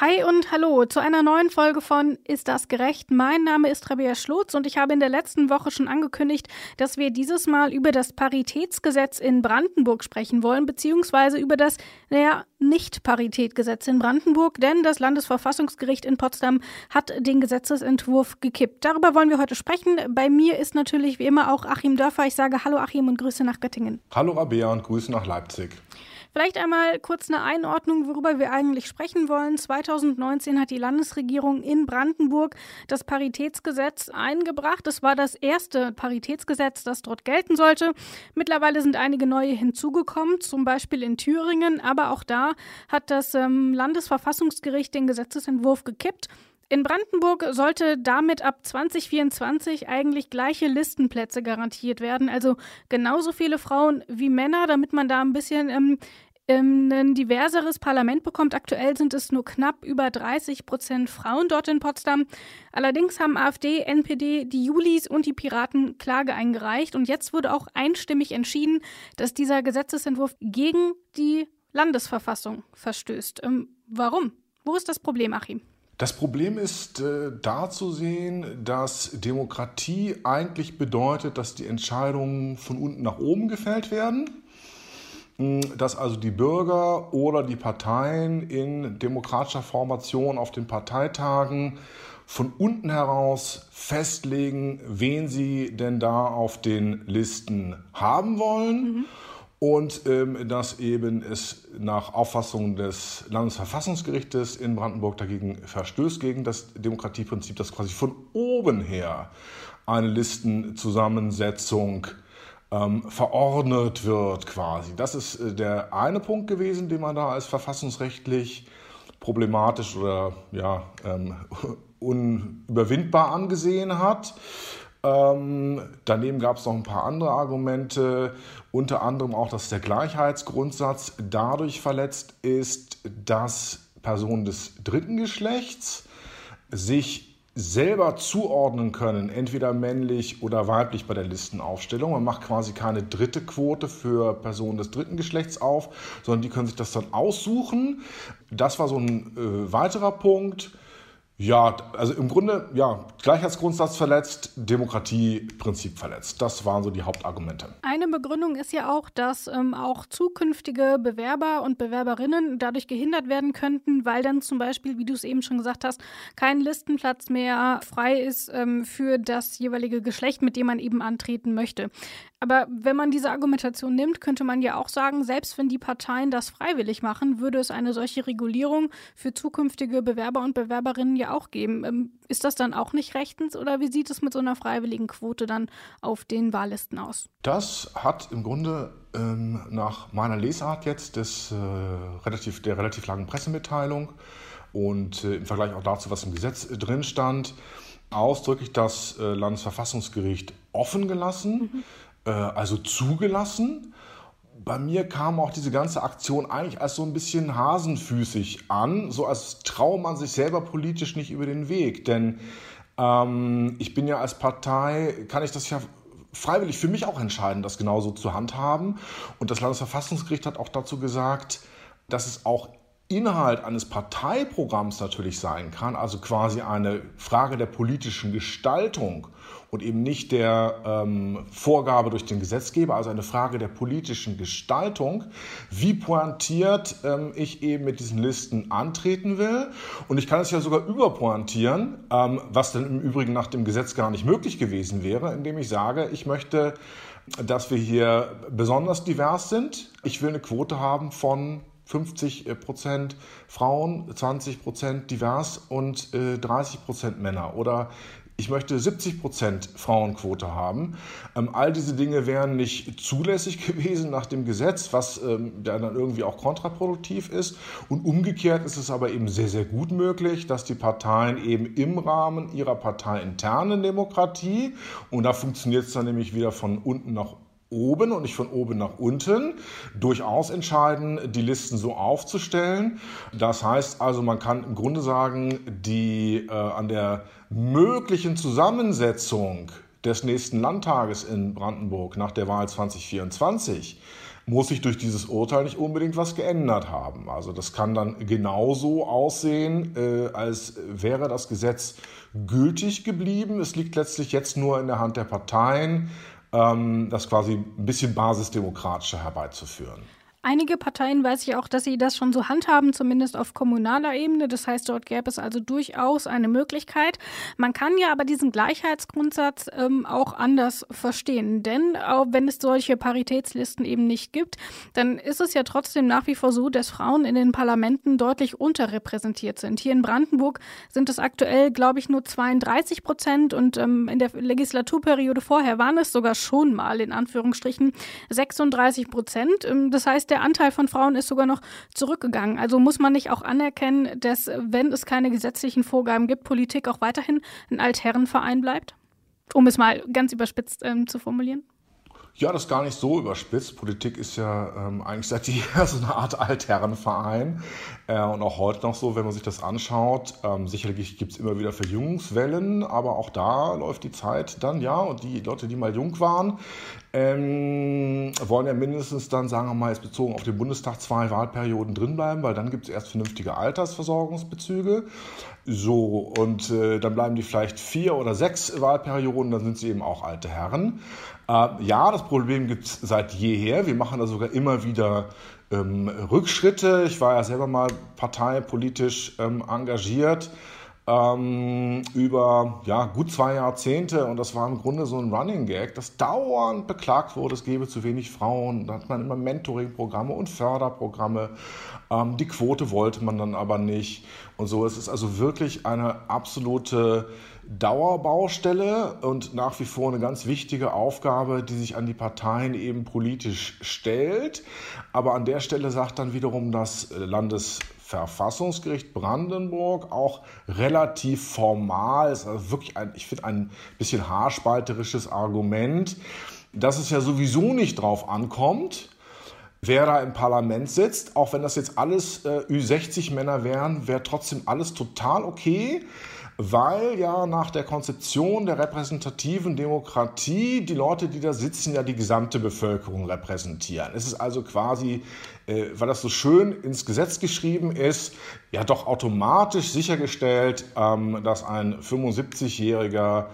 Hi und hallo zu einer neuen Folge von Ist das gerecht? Mein Name ist Rabea Schlotz und ich habe in der letzten Woche schon angekündigt, dass wir dieses Mal über das Paritätsgesetz in Brandenburg sprechen wollen, beziehungsweise über das, naja, Nicht-Paritätgesetz in Brandenburg, denn das Landesverfassungsgericht in Potsdam hat den Gesetzesentwurf gekippt. Darüber wollen wir heute sprechen. Bei mir ist natürlich wie immer auch Achim Dörfer. Ich sage Hallo Achim und Grüße nach Göttingen. Hallo Rabea und Grüße nach Leipzig. Vielleicht einmal kurz eine Einordnung, worüber wir eigentlich sprechen wollen. 2019 hat die Landesregierung in Brandenburg das Paritätsgesetz eingebracht. Es war das erste Paritätsgesetz, das dort gelten sollte. Mittlerweile sind einige neue hinzugekommen, zum Beispiel in Thüringen, aber auch da hat das ähm, Landesverfassungsgericht den Gesetzesentwurf gekippt. In Brandenburg sollte damit ab 2024 eigentlich gleiche Listenplätze garantiert werden, also genauso viele Frauen wie Männer, damit man da ein bisschen ähm, ähm, ein diverseres Parlament bekommt. Aktuell sind es nur knapp über 30 Prozent Frauen dort in Potsdam. Allerdings haben AfD, NPD, die Julis und die Piraten Klage eingereicht und jetzt wurde auch einstimmig entschieden, dass dieser Gesetzesentwurf gegen die Landesverfassung verstößt. Ähm, warum? Wo ist das Problem, Achim? Das Problem ist äh, da zu sehen, dass Demokratie eigentlich bedeutet, dass die Entscheidungen von unten nach oben gefällt werden, dass also die Bürger oder die Parteien in demokratischer Formation auf den Parteitagen von unten heraus festlegen, wen sie denn da auf den Listen haben wollen. Mhm und ähm, dass eben es nach Auffassung des Landesverfassungsgerichtes in Brandenburg dagegen verstößt, gegen das Demokratieprinzip, dass quasi von oben her eine Listenzusammensetzung ähm, verordnet wird quasi. Das ist äh, der eine Punkt gewesen, den man da als verfassungsrechtlich problematisch oder ja, ähm, unüberwindbar angesehen hat. Ähm, daneben gab es noch ein paar andere Argumente, unter anderem auch, dass der Gleichheitsgrundsatz dadurch verletzt ist, dass Personen des dritten Geschlechts sich selber zuordnen können, entweder männlich oder weiblich bei der Listenaufstellung. Man macht quasi keine dritte Quote für Personen des dritten Geschlechts auf, sondern die können sich das dann aussuchen. Das war so ein äh, weiterer Punkt. Ja, also im Grunde, ja, Gleichheitsgrundsatz verletzt, Demokratieprinzip verletzt. Das waren so die Hauptargumente. Eine Begründung ist ja auch, dass ähm, auch zukünftige Bewerber und Bewerberinnen dadurch gehindert werden könnten, weil dann zum Beispiel, wie du es eben schon gesagt hast, kein Listenplatz mehr frei ist ähm, für das jeweilige Geschlecht, mit dem man eben antreten möchte. Aber wenn man diese Argumentation nimmt, könnte man ja auch sagen, selbst wenn die Parteien das freiwillig machen, würde es eine solche Regulierung für zukünftige Bewerber und Bewerberinnen ja auch geben. Ähm, ist das dann auch nicht rechtens oder wie sieht es mit so einer freiwilligen Quote dann auf den Wahllisten aus? Das hat im Grunde ähm, nach meiner Lesart jetzt des, äh, relativ, der relativ langen Pressemitteilung und äh, im Vergleich auch dazu, was im Gesetz äh, drin stand, ausdrücklich das äh, Landesverfassungsgericht offen gelassen. Mhm äh, also zugelassen. Bei mir kam auch diese ganze Aktion eigentlich als so ein bisschen hasenfüßig an, so als traue man sich selber politisch nicht über den Weg. Denn ähm, ich bin ja als Partei, kann ich das ja freiwillig für mich auch entscheiden, das genauso zu handhaben. Und das Landesverfassungsgericht hat auch dazu gesagt, dass es auch Inhalt eines Parteiprogramms natürlich sein kann, also quasi eine Frage der politischen Gestaltung und eben nicht der ähm, Vorgabe durch den Gesetzgeber, also eine Frage der politischen Gestaltung, wie pointiert ähm, ich eben mit diesen Listen antreten will. Und ich kann es ja sogar überpointieren, ähm, was dann im Übrigen nach dem Gesetz gar nicht möglich gewesen wäre, indem ich sage, ich möchte dass wir hier besonders divers sind. Ich will eine Quote haben von 50 äh, Prozent Frauen, 20 Prozent divers und 30 äh, Prozent Männer. Oder ich möchte 70 Prozent Frauenquote haben. Ähm, all diese Dinge wären nicht zulässig gewesen nach dem Gesetz, was ähm, dann irgendwie auch kontraproduktiv ist. Und umgekehrt ist es aber eben sehr, sehr gut möglich, dass die Parteien eben im Rahmen ihrer parteiinternen Demokratie, und da funktioniert es dann nämlich wieder von unten nach oben und nicht von oben nach unten durchaus entscheiden, die Listen so aufzustellen. Das heißt also, man kann im Grunde sagen, die äh, an der möglichen Zusammensetzung des nächsten Landtages in Brandenburg nach der Wahl 2024 muss sich durch dieses Urteil nicht unbedingt was geändert haben. Also das kann dann genauso aussehen, äh, als wäre das Gesetz gültig geblieben. Es liegt letztlich jetzt nur in der Hand der Parteien, das quasi ein bisschen basisdemokratischer herbeizuführen. Einige Parteien weiß ich auch, dass sie das schon so handhaben, zumindest auf kommunaler Ebene. Das heißt, dort gäbe es also durchaus eine Möglichkeit. Man kann ja aber diesen Gleichheitsgrundsatz ähm, auch anders verstehen. Denn auch wenn es solche Paritätslisten eben nicht gibt, dann ist es ja trotzdem nach wie vor so, dass Frauen in den Parlamenten deutlich unterrepräsentiert sind. Hier in Brandenburg sind es aktuell, glaube ich, nur 32 Prozent und ähm, in der Legislaturperiode vorher waren es sogar schon mal in Anführungsstrichen 36 Prozent. Ähm, das heißt, der Anteil von Frauen ist sogar noch zurückgegangen. Also muss man nicht auch anerkennen, dass, wenn es keine gesetzlichen Vorgaben gibt, Politik auch weiterhin ein Altherrenverein bleibt? Um es mal ganz überspitzt ähm, zu formulieren. Ja, das ist gar nicht so überspitzt. Politik ist ja ähm, eigentlich seit jeher so eine Art Altherrenverein. Äh, und auch heute noch so, wenn man sich das anschaut. Ähm, sicherlich gibt es immer wieder Verjüngungswellen, aber auch da läuft die Zeit dann, ja. Und die Leute, die mal jung waren, ähm, wollen ja mindestens dann, sagen wir mal, jetzt bezogen auf den Bundestag zwei Wahlperioden drinbleiben, weil dann gibt es erst vernünftige Altersversorgungsbezüge. So, und äh, dann bleiben die vielleicht vier oder sechs Wahlperioden, dann sind sie eben auch alte Herren. Äh, ja, das Problem gibt es seit jeher. Wir machen da sogar immer wieder ähm, Rückschritte. Ich war ja selber mal parteipolitisch ähm, engagiert ähm, über ja, gut zwei Jahrzehnte und das war im Grunde so ein Running Gag, dass dauernd beklagt wurde, es gebe zu wenig Frauen. Da hat man immer Mentoring-Programme und Förderprogramme. Ähm, die Quote wollte man dann aber nicht und so. Es ist also wirklich eine absolute Dauerbaustelle und nach wie vor eine ganz wichtige Aufgabe, die sich an die Parteien eben politisch stellt. Aber an der Stelle sagt dann wiederum das Landesverfassungsgericht Brandenburg auch relativ formal, ist also wirklich ein, ich finde, ein bisschen haarspalterisches Argument, dass es ja sowieso nicht drauf ankommt, wer da im Parlament sitzt, auch wenn das jetzt alles äh, Ü60-Männer wären, wäre trotzdem alles total okay weil ja nach der Konzeption der repräsentativen Demokratie die Leute, die da sitzen, ja die gesamte Bevölkerung repräsentieren. Es ist also quasi, äh, weil das so schön ins Gesetz geschrieben ist, ja doch automatisch sichergestellt, ähm, dass ein 75-jähriger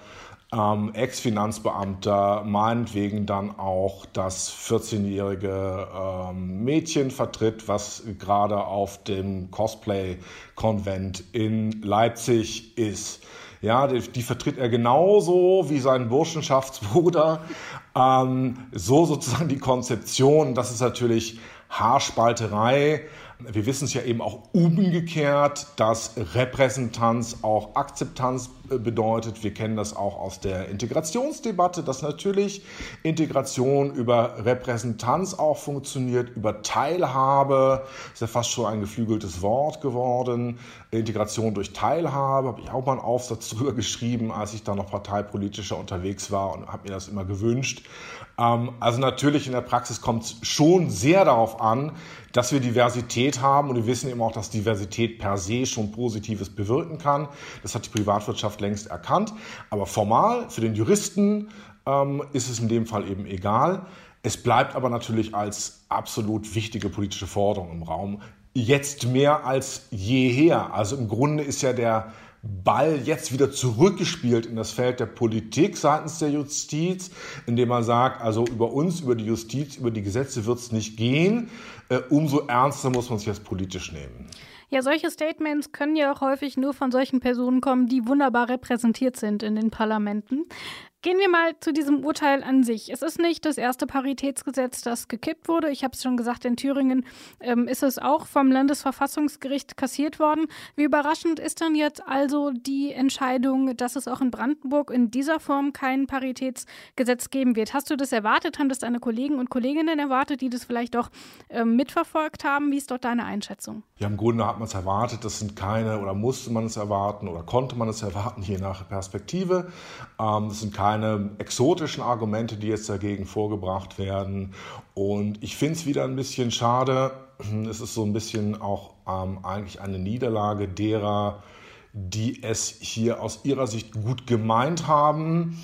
ähm, Ex-Finanzbeamter meinetwegen dann auch das 14-jährige ähm, Mädchen vertritt, was gerade auf dem Cosplay-Konvent in Leipzig ist. Ja, die, die, vertritt er genauso wie sein Burschenschaftsbruder. Ähm, so sozusagen die Konzeption. Das ist natürlich Haarspalterei. Wir wissen es ja eben auch umgekehrt, dass Repräsentanz auch Akzeptanz bedeutet. Wir kennen das auch aus der Integrationsdebatte, dass natürlich Integration über Repräsentanz auch funktioniert, über Teilhabe, ist ja fast schon ein geflügeltes Wort geworden. Integration durch Teilhabe, habe ich auch mal einen Aufsatz drüber geschrieben, als ich da noch parteipolitischer unterwegs war und habe mir das immer gewünscht. Ähm, also natürlich in der Praxis kommt es schon sehr darauf an, dass wir Diversität haben und wir wissen eben auch, dass Diversität per se schon Positives bewirken kann. Das hat die Privatwirtschaft längst erkannt. Aber formal für den Juristen ähm, ist es in dem Fall eben egal. Es bleibt aber natürlich als absolut wichtige politische Forderung im Raum. Jetzt mehr als jeher. Also im Grunde ist ja der Ball jetzt wieder zurückgespielt in das Feld der Politik seitens der Justiz, indem man sagt, also über uns, über die Justiz, über die Gesetze wird es nicht gehen. Äh, umso ernster muss man es jetzt politisch nehmen. Ja, solche Statements können ja auch häufig nur von solchen Personen kommen, die wunderbar repräsentiert sind in den Parlamenten. Gehen wir mal zu diesem Urteil an sich. Es ist nicht das erste Paritätsgesetz, das gekippt wurde. Ich habe es schon gesagt, in Thüringen ähm, ist es auch vom Landesverfassungsgericht kassiert worden. Wie überraschend ist dann jetzt also die Entscheidung, dass es auch in Brandenburg in dieser Form kein Paritätsgesetz geben wird? Hast du das erwartet? Haben das deine Kollegen und Kolleginnen erwartet, die das vielleicht auch ähm, mitverfolgt haben? Wie ist dort deine Einschätzung? Ja, im Grunde hat man es erwartet. Das sind keine oder musste man es erwarten oder konnte man es erwarten, je nach Perspektive. Ähm, das sind keine keine exotischen Argumente, die jetzt dagegen vorgebracht werden. Und ich finde es wieder ein bisschen schade. Es ist so ein bisschen auch ähm, eigentlich eine Niederlage derer, die es hier aus ihrer Sicht gut gemeint haben.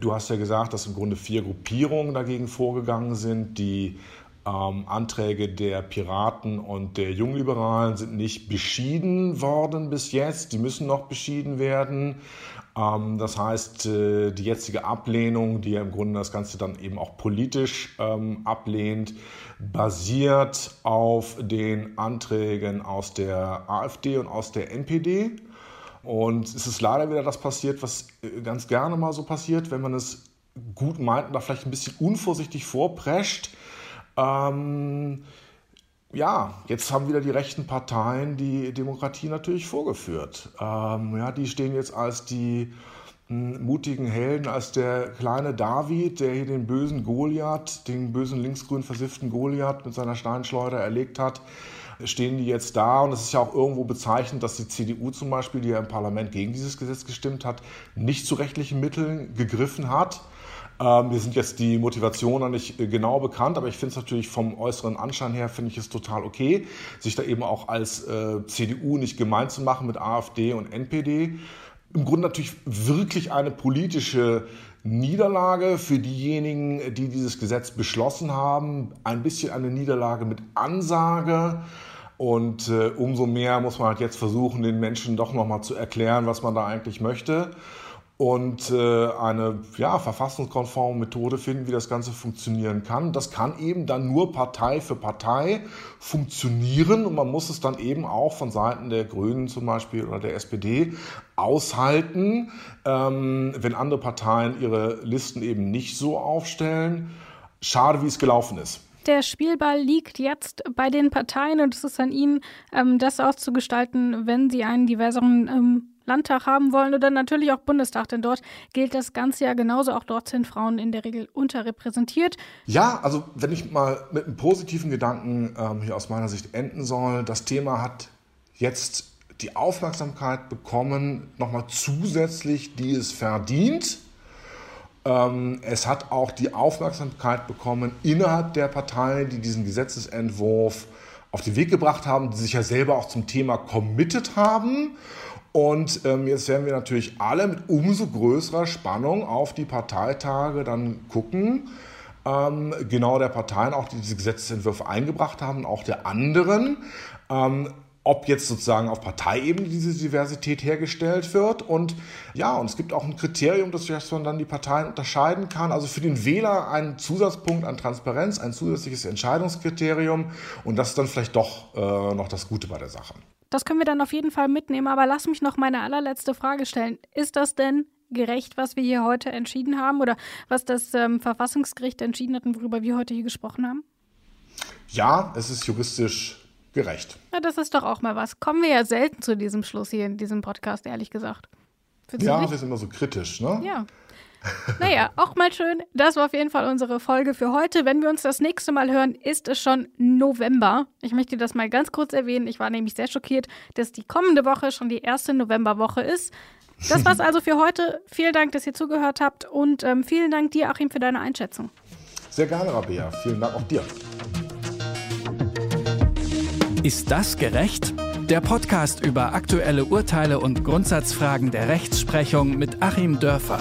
Du hast ja gesagt, dass im Grunde vier Gruppierungen dagegen vorgegangen sind. Die ähm, Anträge der Piraten und der Jungliberalen sind nicht beschieden worden bis jetzt. Die müssen noch beschieden werden. Ähm, das heißt, äh, die jetzige Ablehnung, die ja im Grunde das Ganze dann eben auch politisch ähm, ablehnt, basiert auf den Anträgen aus der AfD und aus der NPD. Und es ist leider wieder das passiert, was äh, ganz gerne mal so passiert, wenn man es gut meint und da vielleicht ein bisschen unvorsichtig vorprescht. Ähm, ja, jetzt haben wieder die rechten Parteien die Demokratie natürlich vorgeführt. Ähm, ja, die stehen jetzt als die hm, mutigen Helden, als der kleine David, der hier den bösen Goliath, den bösen linksgrün versifften Goliath mit seiner Steinschleuder erlegt hat stehen die jetzt da. Und es ist ja auch irgendwo bezeichnend, dass die CDU zum Beispiel, die ja im Parlament gegen dieses Gesetz gestimmt hat, nicht zu rechtlichen Mitteln gegriffen hat. Ähm, mir sind jetzt die Motivationen noch nicht äh, genau bekannt, aber ich finde es natürlich vom äußeren Anschein her, finde ich es total okay, sich da eben auch als äh, CDU nicht gemein zu machen mit AfD und NPD. Im Grunde natürlich wirklich eine politische Niederlage für diejenigen, die dieses Gesetz beschlossen haben. Ein bisschen eine Niederlage mit Ansage. Und äh, umso mehr muss man halt jetzt versuchen, den Menschen doch nochmal zu erklären, was man da eigentlich möchte und äh, eine ja, verfassungskonforme Methode finden, wie das Ganze funktionieren kann. Das kann eben dann nur Partei für Partei funktionieren und man muss es dann eben auch von Seiten der Grünen zum Beispiel oder der SPD aushalten, ähm, wenn andere Parteien ihre Listen eben nicht so aufstellen. Schade, wie es gelaufen ist. Der Spielball liegt jetzt bei den Parteien und es ist an ihnen, ähm, das auszugestalten, wenn sie einen diverseren ähm, Landtag haben wollen oder natürlich auch Bundestag, denn dort gilt das Ganze ja genauso. Auch dort sind Frauen in der Regel unterrepräsentiert. Ja, also wenn ich mal mit einem positiven Gedanken ähm, hier aus meiner Sicht enden soll, das Thema hat jetzt die Aufmerksamkeit bekommen, nochmal zusätzlich, die es verdient. Ähm, es hat auch die Aufmerksamkeit bekommen innerhalb der Parteien, die diesen Gesetzesentwurf auf den Weg gebracht haben, die sich ja selber auch zum Thema committed haben und ähm, jetzt werden wir natürlich alle mit umso größerer Spannung auf die Parteitage dann gucken. Ähm, genau der Parteien, auch die diese Gesetzesentwürfe eingebracht haben, auch der anderen. Ähm, ob jetzt sozusagen auf Parteiebene diese Diversität hergestellt wird. Und ja, und es gibt auch ein Kriterium, dass man dann die Parteien unterscheiden kann. Also für den Wähler ein Zusatzpunkt an Transparenz, ein zusätzliches Entscheidungskriterium. Und das ist dann vielleicht doch äh, noch das Gute bei der Sache. Das können wir dann auf jeden Fall mitnehmen. Aber lass mich noch meine allerletzte Frage stellen. Ist das denn gerecht, was wir hier heute entschieden haben oder was das ähm, Verfassungsgericht entschieden hat und worüber wir heute hier gesprochen haben? Ja, es ist juristisch gerecht. Ja, das ist doch auch mal was. Kommen wir ja selten zu diesem Schluss hier in diesem Podcast, ehrlich gesagt. Findest ja, wir sind immer so kritisch, ne? Ja. Naja, auch mal schön. Das war auf jeden Fall unsere Folge für heute. Wenn wir uns das nächste Mal hören, ist es schon November. Ich möchte das mal ganz kurz erwähnen. Ich war nämlich sehr schockiert, dass die kommende Woche schon die erste Novemberwoche ist. Das war's also für heute. Vielen Dank, dass ihr zugehört habt und ähm, vielen Dank dir, Achim, für deine Einschätzung. Sehr gerne, Rabea. Vielen Dank auch dir. Ist das gerecht? Der Podcast über aktuelle Urteile und Grundsatzfragen der Rechtsprechung mit Achim Dörfer.